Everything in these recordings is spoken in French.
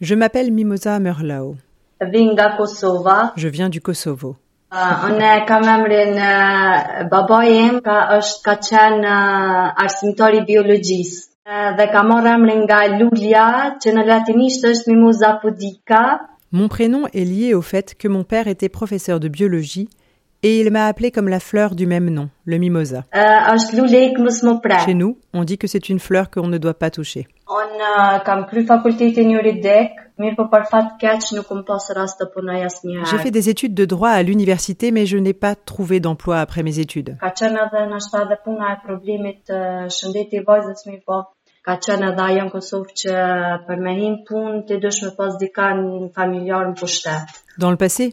Je m'appelle Mimosa Merlao. Je viens du Kosovo. Uh, uh. Uh, pudica. Mon prénom est lié au fait que mon père était professeur de biologie et il m'a appelé comme la fleur du même nom, le mimosa. Uh, pre. Chez nous, on dit que c'est une fleur qu'on ne doit pas toucher. Uh, asnjëherë. J'ai fait des études de droit à l'université, mais je n'ai pas trouvé d'emploi après mes études. Ka qenë edhe nështë edhe puna problemit të shëndeti i vajzës mirë po ka qenë edhe ajo në Kosovë që për me hin punë të dush me pas dikan familjar në pushtet. Dans le passé,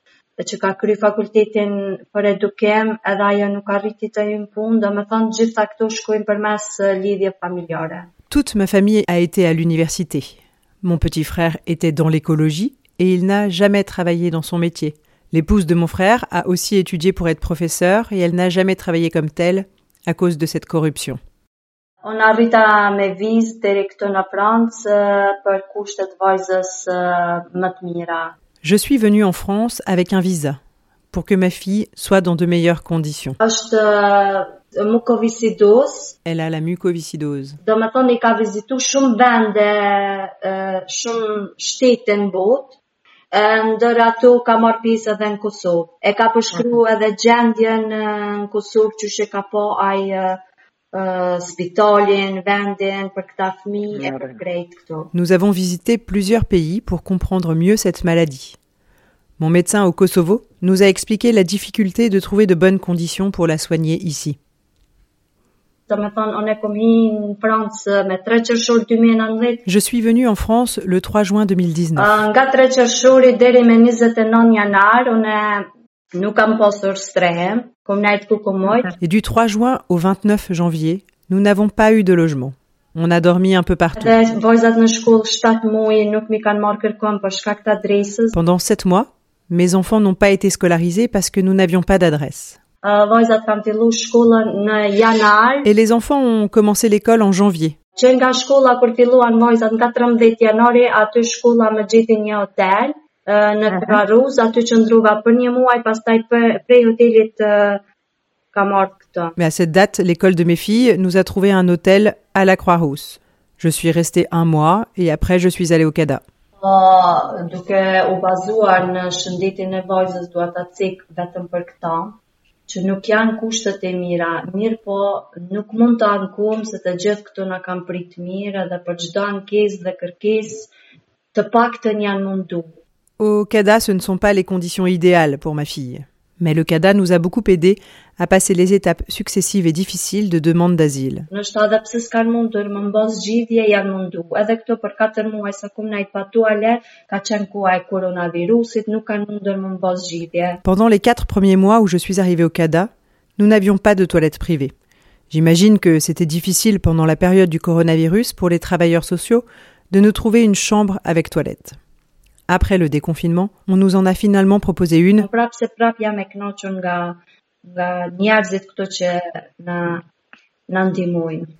që ka kry fakultetin për edukim, edhe ajo nuk arriti të hyjë në punë, do me thonë gjitha këto shkojnë përmes lidhje familjare. Toute ma famille a été à l'université. Mon petit frère était dans l'écologie et il n'a jamais travaillé dans son métier. L'épouse de mon frère a aussi étudié pour être professeure et elle n'a jamais travaillé comme telle à cause de cette corruption. Unë arrita me vizë deri këtu në Francë për kushtet vajzës më të mira. Je suis venue en France avec un visa pour que ma fille soit dans de meilleures conditions. uh, mukovisidose, Elle a la mucoviscidose. ndër ato ka marrë pjesë edhe në Kosovë. E ka përshkru edhe gjendjen në Kosovë që që ka po uh, spitalin, vendin për këta fëmijë e për krejt këto. Nous avons visité plusieurs pays pour comprendre mieux cette maladie. Mon médecin au Kosovo nous a expliqué la difficulté de trouver de bonnes conditions pour la soigner ici. Do me thonë, unë e kom hi në Francë me 3 qërshor 2019, Je suis venue en France le 3 juin 2019. Nga 3 qërshori deri me 29 janar, unë nuk kam pasur strehem, kom najtë ku ku mojt. Et du 3 juin au 29 janvier, nous n'avons pas eu de logement. On a dormi un peu partout. Dhe vajzat në shkollë 7 muaj nuk mi kanë marrë kërkon për shkak të adresës. Pendant sept mois, mes enfants n'ont pas été scolarisés parce que nous n'avions pas d'adresse. Uh, janar, Et les enfants ont commencé l'école en janvier. Në 14 janari, aty shkolla më gjeti një hotel në Kraruz, aty qëndruva për një muaj, pastaj për, prej hotelit ka marrë këtë. Mais à cette date, l'école de mes filles nous a trouvé un hôtel à la Croix-Rousse. Je suis restée un mois et après je suis allée au CADA. Uh, duke u bazuar në shëndetin e vajzës dua ta cek vetëm për këta, që nuk janë kushtet e mira, mirë po nuk mund të ankum se të gjithë këto na kanë prit mirë edhe për çdo ankesë dhe kërkesë të paktën janë mundu. Au CADA, ce ne sont pas les conditions idéales pour ma fille. Mais le CADA nous a beaucoup aidés à passer les étapes successives et difficiles de demande d'asile. Nështë edhe pse s'kan mundur më mbos gjithje janë mundu. Edhe këto për 4 muaj sa kum najt pa tualet, ka qenë koha e. Pendant les quatre premiers mois où je suis arrivée au CADA, nous n'avions pas de toilettes privées. J'imagine que c'était difficile pendant la période du coronavirus pour les travailleurs sociaux de nous trouver une chambre avec toilette. Après le déconfinement, on nous en a finalement proposé une.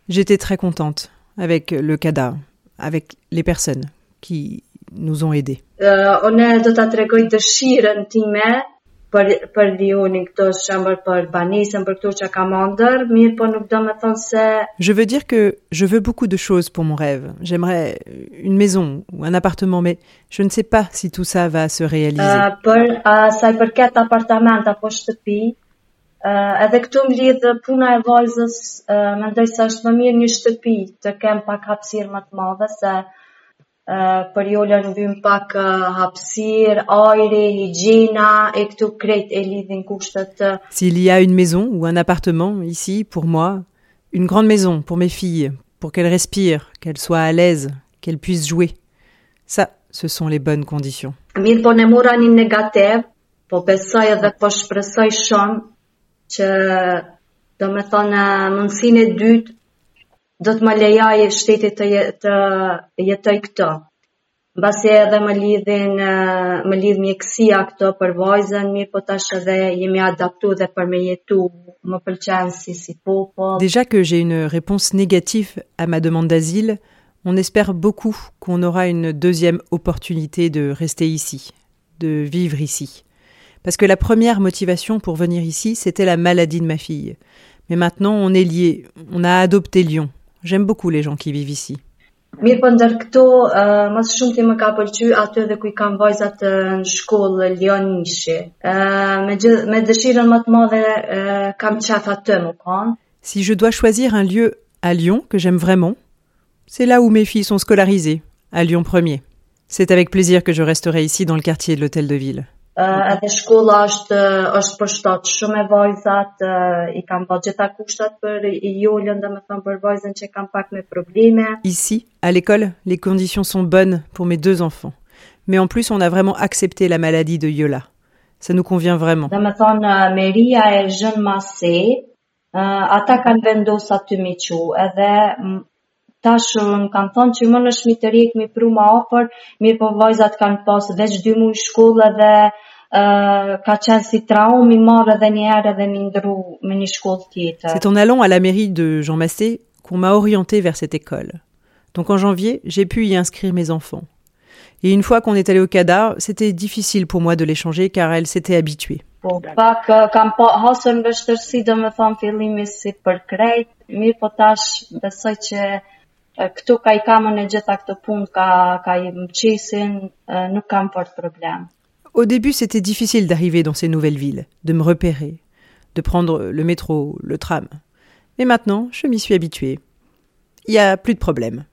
J'étais très contente avec le CADA, avec les personnes qui nous ont aidés. Unë do ta tregoj dëshirën time për për Lionin këto shembër për banesën, për këto që ka mandër, mirë po nuk do me thonë se Je veux dire que je veux beaucoup de choses pour mon rêve. J'aimerais une maison ou un appartement, mais je ne sais pas si tout ça va se réaliser. uh, për uh, sa i përket apartament apo shtëpi, uh, edhe këtu më lidh puna e vajzës, uh, mendoj se është më mirë një shtëpi të kem pak hapësirë më të madhe se uh, për jollën vym pak uh, hapësirë, ajri, higjiena, e këtu krejt e lidhin kushtet të S'il y a une maison ou un appartement ici, pour moi, une grande maison pour mes filles, pour qu'elles respirent, qu'elles soient à l'aise, qu'elles puissent jouer. Ça, ce sont les bonnes conditions. Mirë po ne mora një negativ, po besoj edhe po shpresoj shumë që do me thonë mundësin e dytë Déjà que j'ai une réponse négative à ma demande d'asile, on espère beaucoup qu'on aura une deuxième opportunité de rester ici, de vivre ici. Parce que la première motivation pour venir ici, c'était la maladie de ma fille. Mais maintenant, on est liés, on a adopté Lyon. J'aime beaucoup les gens qui vivent ici. Mirë po ndër këto, uh, mas shumë ti më ka pëlqy aty dhe ku i kam vajzat uh, në shkollë Lion Nishi. Uh, me, gjë, me dëshirën më të madhe uh, kam qef aty më kanë. Si je dois choisir un lieu à Lyon que j'aime vraiment, c'est là où mes filles sont scolarisées, à Lyon 1er. C'est avec plaisir que je resterai ici dans le quartier de l'hôtel de ville. Uh, edhe shkolla është është përshtat shumë e vajzat, uh, i kam bërë gjitha kushtat për Jolën, domethënë për vajzën që kam pak me probleme. Ici, à l'école, les conditions sont bonnes pour mes deux enfants. Mais en plus, on a vraiment accepté la maladie de Yola. Ça nous convient vraiment. Domethënë Meria e zhën mase, uh, ata kanë vendosur aty me qu, edhe tash më kanë thonë që më në shmiterik mi pru ma ofër, mirë po vajzat kanë pas veç dy muaj shkollë dhe ka qenë si traum i marrë edhe një herë edhe mi ndru me një shkollë tjetër. C'est en allant à la mairie de Jean Massé qu'on m'a orienté vers cette école. Donc en janvier, j'ai pu y inscrire mes enfants. Et une fois qu'on est allé au CADA, c'était difficile pour moi de les changer car elles s'étaient habituées. Po, pak kam pa hasën në vështërsi do me thonë fillimi si për krejt, mirë po tash besoj që uh, Au début, c'était difficile d'arriver dans ces nouvelles villes, de me repérer, de prendre le métro, le tram. Mais maintenant, je m'y suis habituée. Il n'y a plus de problème.